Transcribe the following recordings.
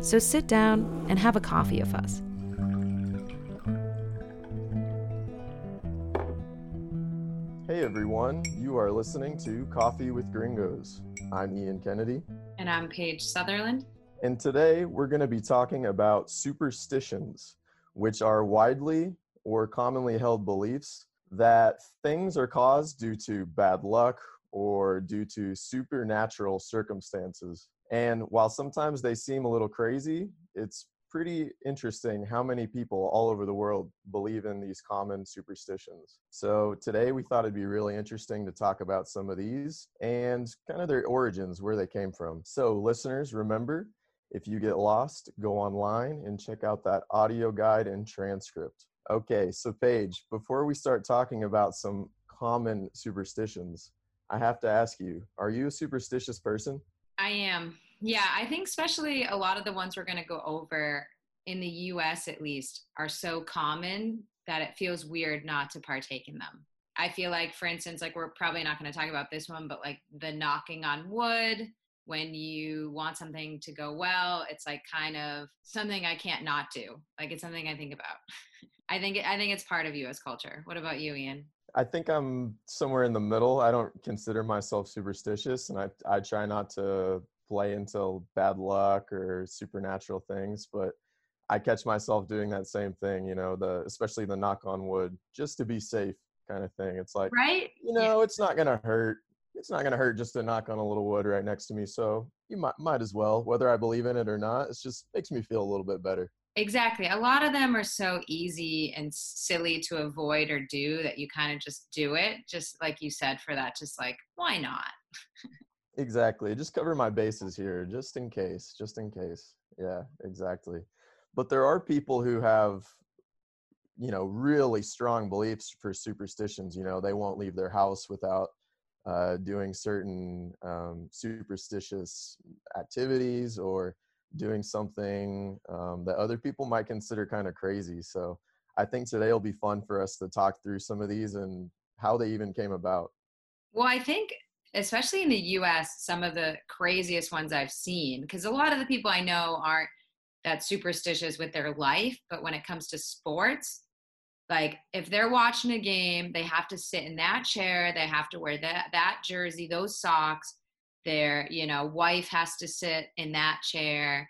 So sit down and have a coffee with us. Hey everyone, you are listening to Coffee with Gringos. I'm Ian Kennedy, And I'm Paige Sutherland. and today we're going to be talking about superstitions, which are widely or commonly held beliefs that things are caused due to bad luck or due to supernatural circumstances. And while sometimes they seem a little crazy, it's pretty interesting how many people all over the world believe in these common superstitions. So today we thought it'd be really interesting to talk about some of these and kind of their origins, where they came from. So listeners, remember, if you get lost, go online and check out that audio guide and transcript. Okay, so Paige, before we start talking about some common superstitions, I have to ask you, are you a superstitious person? I am. Yeah, I think especially a lot of the ones we're going to go over in the US at least are so common that it feels weird not to partake in them. I feel like, for instance, like we're probably not going to talk about this one, but like the knocking on wood when you want something to go well, it's like kind of something I can't not do. Like it's something I think about. I think I think it's part of US culture. What about you, Ian? I think I'm somewhere in the middle. I don't consider myself superstitious, and I I try not to play into bad luck or supernatural things, but I catch myself doing that same thing. You know, the especially the knock on wood, just to be safe, kind of thing. It's like Right? you know, it's not gonna hurt. It's not gonna hurt just to knock on a little wood right next to me. So you might might as well, whether I believe in it or not. It just makes me feel a little bit better. Exactly. A lot of them are so easy and silly to avoid or do that you kind of just do it. Just like you said, for that, just like, why not? Exactly. Just cover my bases here, just in case, just in case. Yeah, exactly. But there are people who have, you know, really strong beliefs for superstitions. You know, they won't leave their house without uh, doing certain um, superstitious activities or doing something um, that other people might consider kind of crazy. So I think today will be fun for us to talk through some of these and how they even came about. Well, I think, especially in the US, some of the craziest ones I've seen, because a lot of the people I know aren't that superstitious with their life, but when it comes to sports, like if they're watching a game, they have to sit in that chair, they have to wear that that jersey, those socks. Their, you know, wife has to sit in that chair.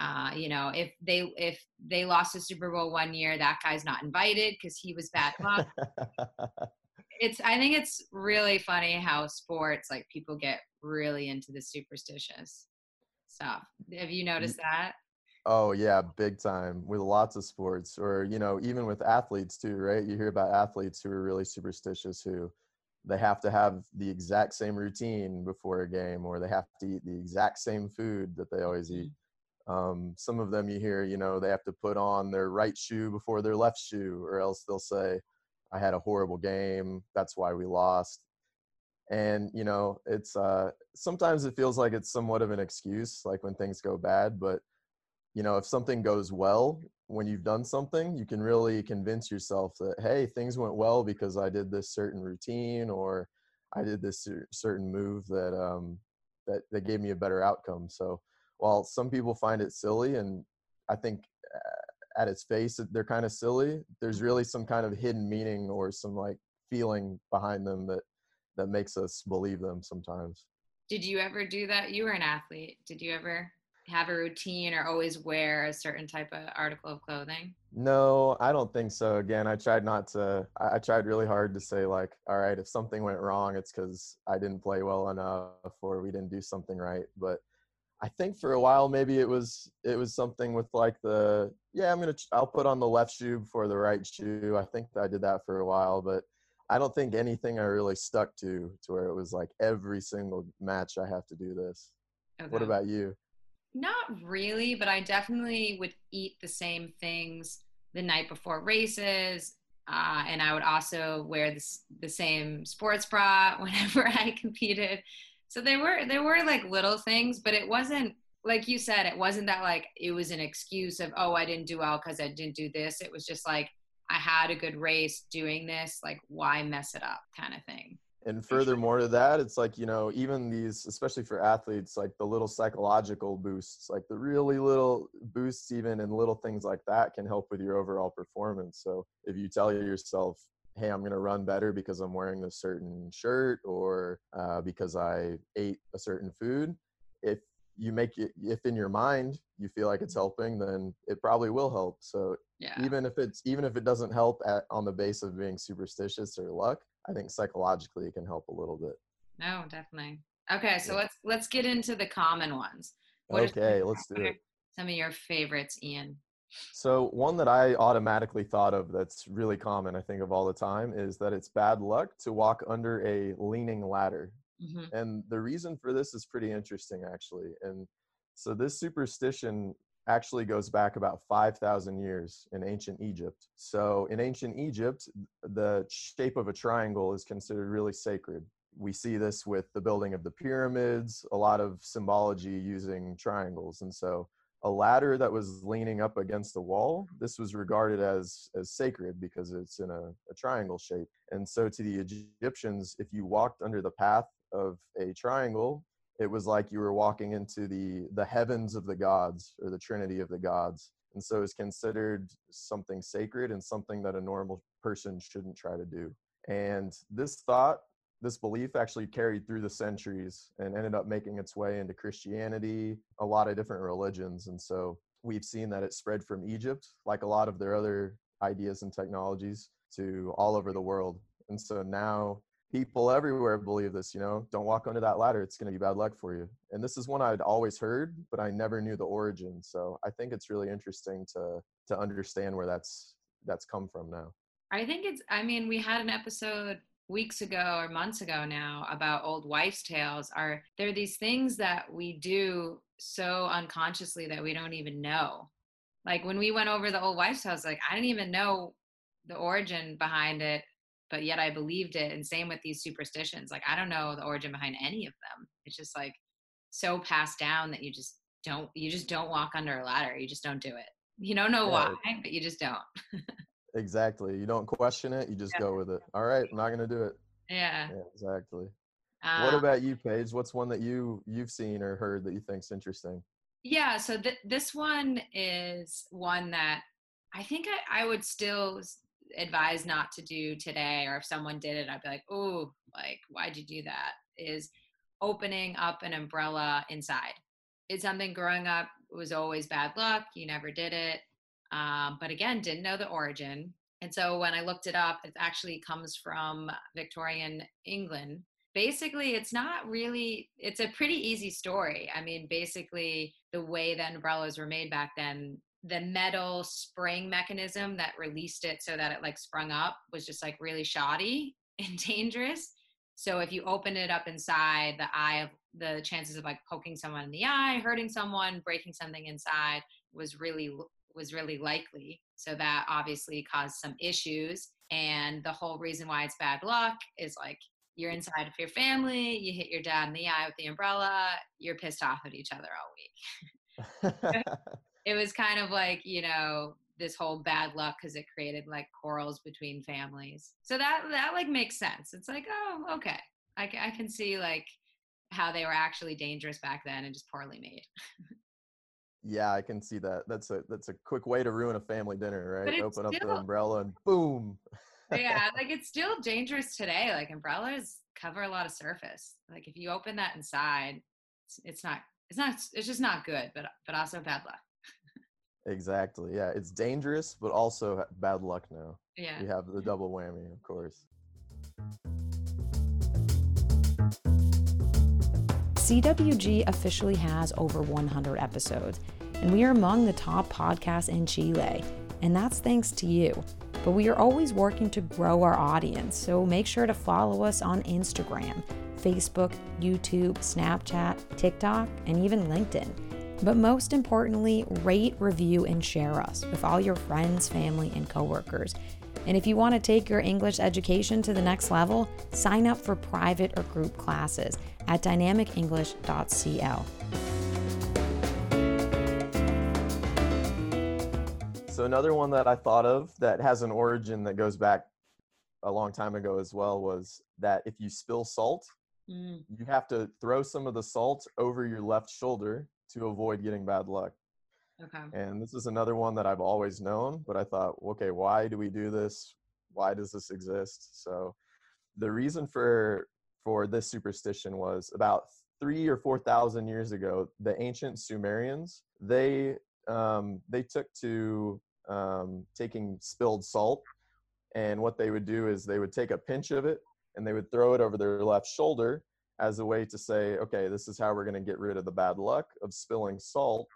Uh, you know, if they if they lost the Super Bowl one year, that guy's not invited because he was bad luck. it's I think it's really funny how sports like people get really into the superstitious stuff. Have you noticed that? Oh yeah, big time with lots of sports, or you know, even with athletes too, right? You hear about athletes who are really superstitious, who they have to have the exact same routine before a game, or they have to eat the exact same food that they always eat. Um, some of them you hear, you know, they have to put on their right shoe before their left shoe, or else they'll say, "I had a horrible game. That's why we lost." And you know, it's uh, sometimes it feels like it's somewhat of an excuse, like when things go bad, but you know if something goes well when you've done something you can really convince yourself that hey things went well because i did this certain routine or i did this certain move that um that that gave me a better outcome so while some people find it silly and i think uh, at its face they're kind of silly there's really some kind of hidden meaning or some like feeling behind them that that makes us believe them sometimes Did you ever do that? You were an athlete. Did you ever have a routine or always wear a certain type of article of clothing? No, I don't think so. Again, I tried not to. I I tried really hard to say like, all right, if something went wrong, it's because I didn't play well enough or we didn't do something right. But I think for a while maybe it was it was something with like the yeah I'm gonna I'll put on the left shoe before the right shoe. I think I did that for a while, but I don't think anything I really stuck to to where it was like every single match I have to do this. What about you? Not really, but I definitely would eat the same things the night before races. Uh, and I would also wear this, the same sports bra whenever I competed. So there were there were like little things, but it wasn't like you said. It wasn't that like it was an excuse of oh I didn't do well because I didn't do this. It was just like I had a good race doing this. Like why mess it up kind of thing and furthermore to that it's like you know even these especially for athletes like the little psychological boosts like the really little boosts even and little things like that can help with your overall performance. So if you tell yourself hey i'm going to run better because i'm wearing a certain shirt or uh, because i ate a certain food if you make it if in your mind you feel like it's helping then it probably will help. So yeah. even if it's even if it doesn't help at, on the base of being superstitious or luck i think psychologically it can help a little bit no definitely okay so yeah. let's let's get into the common ones what okay let's do it some of your favorites ian so one that i automatically thought of that's really common i think of all the time is that it's bad luck to walk under a leaning ladder Mm-hmm. And the reason for this is pretty interesting, actually. And so this superstition actually goes back about 5,000 years in ancient Egypt. So in ancient Egypt, the shape of a triangle is considered really sacred. We see this with the building of the pyramids, a lot of symbology using triangles. And so a ladder that was leaning up against the wall, this was regarded as, as sacred because it's in a, a triangle shape. And so to the Egyptians, if you walked under the path of a triangle, it was like you were walking into the the heavens of the gods or the trinity of the gods and so it's considered something sacred and something that a normal person shouldn't try to do. And this thought this belief actually carried through the centuries and ended up making its way into christianity a lot of different religions and so we've seen that it spread from egypt like a lot of their other ideas and technologies to all over the world. And so now people everywhere believe this you know don't walk under that ladder it's going to be bad luck for you. And this is one i'd always heard but i never knew the origin so i think it's really interesting to to understand where that's that's come from now. I think it's i mean we had an episode weeks ago or months ago now about old wives tales are there are these things that we do so unconsciously that we don't even know. Like when we went over the old wives tales like i didn't even know the origin behind it but yet I believed it. And same with these superstitions. Like I don't know the origin behind any of them. It's just like so passed down that you just don't you just don't walk under a ladder. You just don't do it. You don't know yeah. why, but you just don't. exactly. You don't question it. You just yeah. go with it. All right, I'm not gonna do it. Yeah. yeah exactly. what um about you, Paige? What's one that you you've seen or heard that you think's interesting? Yeah. So th- this one is one that I think I, I would still advise not to do today or if someone did it i'd be like oh like why'd you do that? is opening up an umbrella inside. It's something growing up was always bad luck you never did it um, but again didn't know the origin. And so when i looked it up it actually comes from victorian england. Basically it's not really it's a pretty easy story. I mean basically the way the umbrellas were made back then the metal spring mechanism that released it so that it like sprung up was just like really shoddy and dangerous. So if you open it up inside, the eye of the chances of like poking someone in the eye, hurting someone, breaking something inside was really was really likely. So that obviously caused some issues. And the whole reason why it's bad luck is like you're inside of your family, you hit your dad in the eye with the umbrella, you're pissed off at each other all week. it was kind of like you know this whole bad luck because it created like quarrels between families. So that that like makes sense. It's like oh okay. I, I can see like how they were actually dangerous back then and just poorly made. Yeah i can see that. That's a that's a quick way to ruin a family dinner right? open still, up the umbrella and boom. Yeah like it's still dangerous today. Like umbrellas cover a lot of surface. Like if you open that inside it's, it's not it's not it's just not good but but also bad luck Exactly. Yeah, it's dangerous, but also bad luck now. Yeah. You have the double whammy, of course. CWG officially has over 100 episodes, and we are among the top podcasts in Chile. And that's thanks to you. But we are always working to grow our audience, so make sure to follow us on Instagram, Facebook, YouTube, Snapchat, TikTok, and even LinkedIn. But most importantly, rate, review, and share us with all your friends, family, and coworkers. And if you want to take your English education to the next level, sign up for private or group classes at dynamicenglish.cl. So another one that I thought of that has an origin that goes back a long time ago as well was that if you spill salt, Mm. you have to throw some of the salt over your left shoulder to avoid getting bad luck. Okay. And this is another one that I've always known, but I thought, okay, why do we do this? Why does this exist? So the reason for for this superstition was about three or four thousand years ago, the ancient Sumerians they um, they took to um, taking spilled salt, and what they would do is they would take a pinch of it and they would throw it over their left shoulder as a way to say, okay, this is how we're going to get rid of the bad luck of spilling salt.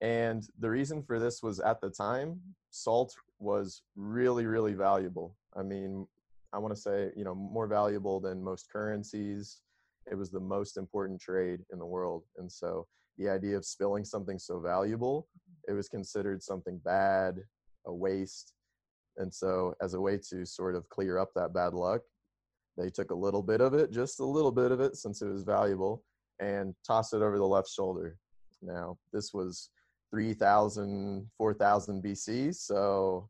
And the reason for this was at the time, salt was really, really valuable. I mean, I want to say, you know, more valuable than most currencies. It was the most important trade in the world. And so the idea of spilling something so valuable, it was considered something bad, a waste. And so, as a way to sort of clear up that bad luck, they took a little bit of it, just a little bit of it, since it was valuable, and tossed it over the left shoulder. Now, this was 3000, 4000 BC. So,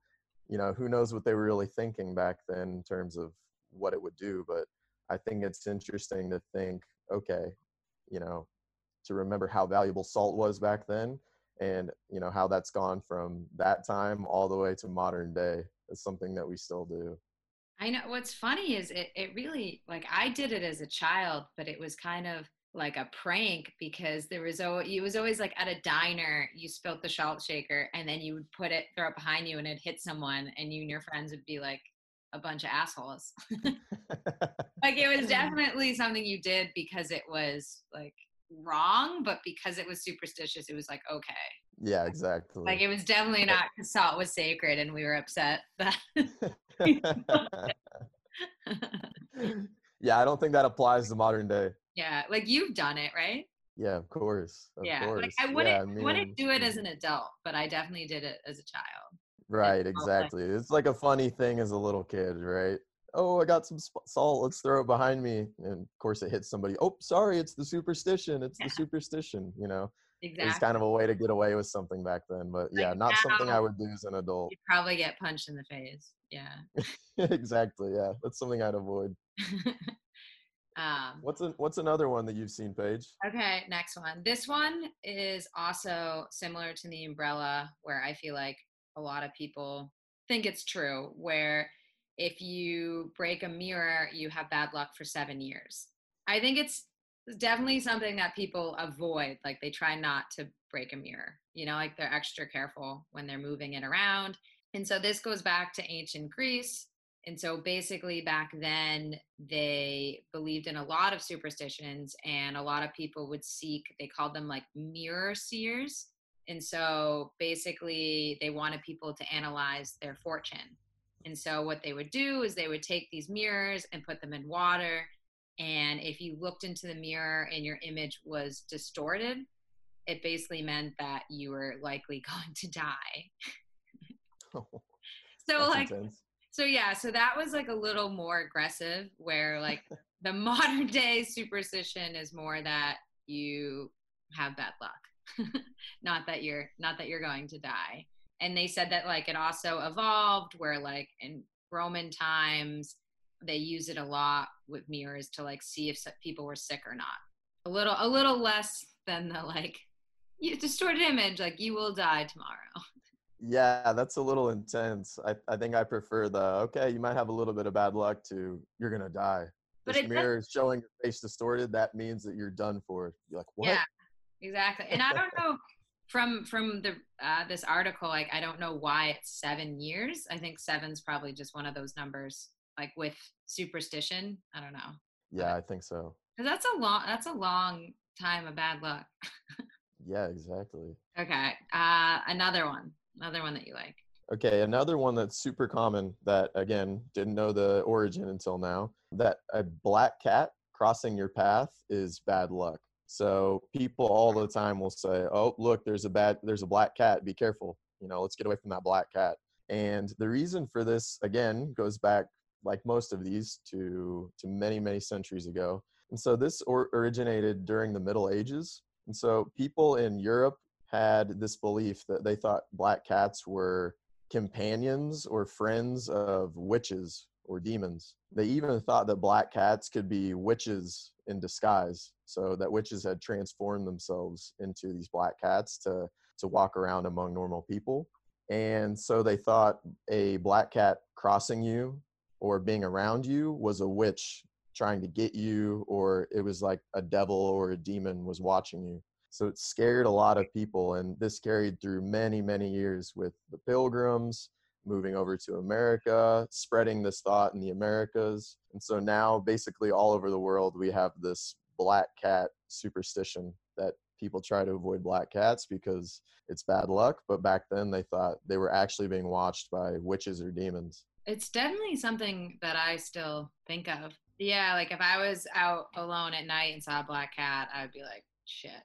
you know, who knows what they were really thinking back then in terms of what it would do. But I think it's interesting to think, okay, you know, to remember how valuable salt was back then and, you know, how that's gone from that time all the way to modern day. It's something that we still do. I know what's funny is it, it really like I did it as a child, but it was kind of like a prank because there was always it was always like at a diner you spilt the salt shaker and then you would put it throw it behind you and it hit someone and you and your friends would be like a bunch of assholes. like it was definitely something you did because it was like wrong, but because it was superstitious, it was like okay. yeah, exactly. Like it was definitely not because salt was sacred and we were upset that yeah, I don't think that applies to modern day. yeah, like you've done it, right? Yeah, of course. Of yeah, course. like I wouldn't Yeah, mean, wouldn't do it as an adult, but I definitely did it as a child. Right, exactly. It's like a funny thing as a little kid, right? Oh, I got some sp- salt. Let's throw it behind me. And of course, it hits somebody. Oh, sorry, it's the superstition. It's Yeah. the superstition. You know, Exactly. kind of a way to get away with something back then. But yeah, Like not something I would do as an adult. You'd probably get punched in the face. Yeah. exactly. Yeah, that's something I'd avoid. um, What's an, What's another one that you've seen, Paige? okay, next one. This one is also similar to the umbrella, where I feel like a lot of people think it's true, where if you break a mirror, you have bad luck for seven years. I think it's definitely something that people avoid. Like they try not to break a mirror, you know, like they're extra careful when they're moving it around. And so this goes back to ancient Greece. And so basically, back then, they believed in a lot of superstitions, and a lot of people would seek, they called them like mirror seers. And so basically, they wanted people to analyze their fortune. And so, what they would do is they would take these mirrors and put them in water. And if you looked into the mirror and your image was distorted, it basically meant that you were likely going to die. Oh, so, like, intense. so yeah, so that was like a little more aggressive where like the modern day superstition is more that you have bad luck. not that you're not that you're going to die. And they said that like it also evolved where like in Roman times they use it a lot with mirrors to like see if people were sick or not. A little a little less than the like you distorted image like you will die tomorrow. Yeah, that's a little intense. I, I think I prefer the okay, you might have a little bit of bad luck to you're gonna die. But this mirror is showing your face distorted, that means that you're done for. You're like, what? Yeah, exactly. And I don't know from from the uh, this article, like I don't know why it's seven years. I think seven's probably just one of those numbers, like with superstition. I don't know, Yeah, I think so. because that's a long that's a long time of bad luck. Yeah, exactly. Okay, uh, another one, another one that you like. Okay, another one that's super common that again didn't know the origin until now. That a black cat crossing your path is bad luck. So people all the time will say, "Oh, look, there's a bad, there's a black cat. Be careful. You know, let's get away from that black cat." And the reason for this, again, goes back, like most of these, to to many many centuries ago. And so this or, originated during the Middle Ages. And so people in Europe had this belief that they thought black cats were companions or friends of witches or demons. They even thought that black cats could be witches in disguise, so that witches had transformed themselves into these black cats to to walk around among normal people. And so they thought a black cat crossing you or being around you was a witch trying to get you or it was like a devil or a demon was watching you. So it scared a lot of people and this carried through many many years with the pilgrims moving over to America, spreading this thought in the Americas. And so now, basically, all over the world, we have this black cat superstition that people try to avoid black cats because it's bad luck. But back then, they thought they were actually being watched by witches or demons. It's definitely something that I still think of. Yeah, like if I was out alone at night and saw a black cat, I would be like, shit.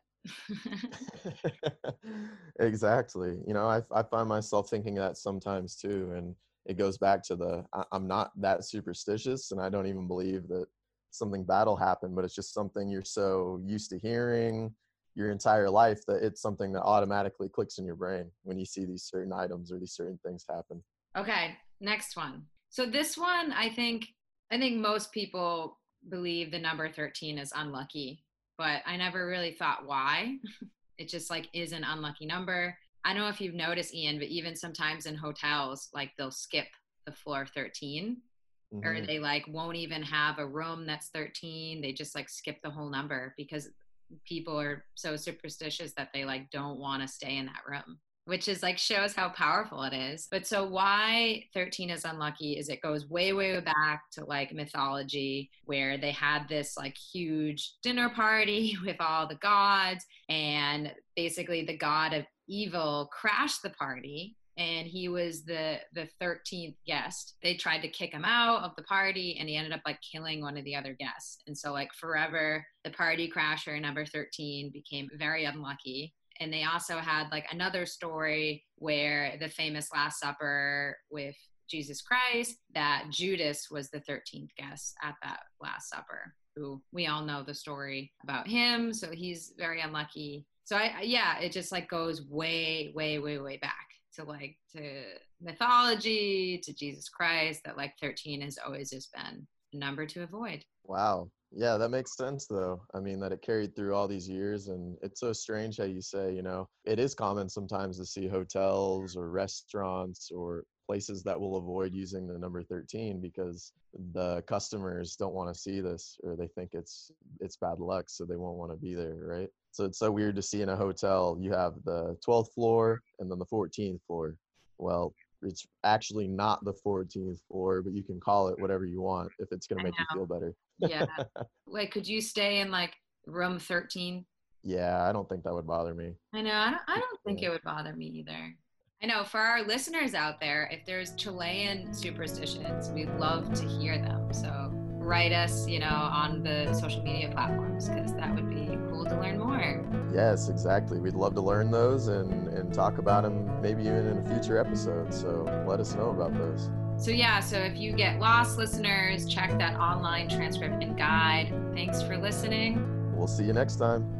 exactly. You know, I, I find myself thinking that sometimes too. And it goes back to the I, I'm not that superstitious and I don't even believe that something bad will happen, but it's just something you're so used to hearing your entire life that it's something that automatically clicks in your brain when you see these certain items or these certain things happen. Okay, next one. So this one, I think, I think most people believe the number 13 is unlucky but I never really thought why. it just like is an unlucky number. I don't know if you've noticed, Ian, but even sometimes in hotels, like they'll skip the floor 13 mm-hmm. or they like won't even have a room that's 13. They just like skip the whole number because people are so superstitious that they like don't want to stay in that room which is like shows how powerful it is. But so why 13 is unlucky is it goes way, way back to like mythology where they had this like huge dinner party with all the gods and basically the god of evil crashed the party and he was the the 13th guest. They tried to kick him out of the party and he ended up like killing one of the other guests. And so like forever the party crasher number 13 became very unlucky and they also had like another story where the famous last supper with jesus christ that judas was the 13th guest at that last supper who we all know the story about him so he's very unlucky. So i yeah it just like goes way way way way back to like to mythology to jesus christ that like 13 has always just been a number to avoid. Wow yeah, that makes sense though. I mean, that it carried through all these years. And it's so strange how you say, you know, it is common sometimes to see hotels or restaurants or places that will avoid using the number 13 because the customers don't want to see this or they think it's it's bad luck so they won't want to be there right so it's so weird to see in a hotel you have the 12th floor and then the 14th floor well it's actually not the 14th floor, but you can call it whatever you want if it's going to make you feel better. Yeah. Wait, could you stay in like room 13? Yeah, I don't think that would bother me. I know. I don't, I don't think it would bother me either. I know for our listeners out there, if there's Chilean superstitions, we'd love to hear them. So write us, you know, on the social media platforms because that would be cool to learn more. Yes, exactly. We'd love to learn those and, and talk about them maybe even in a future episode. So let us know about those. So, yeah, so if you get lost, listeners, check that online transcript and guide. Thanks for listening. We'll see you next time.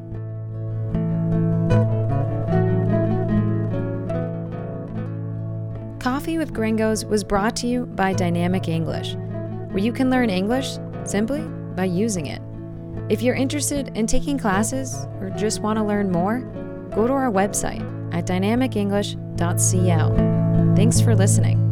Coffee with Gringos was brought to you by Dynamic English, where you can learn English simply by using it. If you're interested in taking classes or just want to learn more, go to our website at dynamicenglish.cl. Thanks for listening.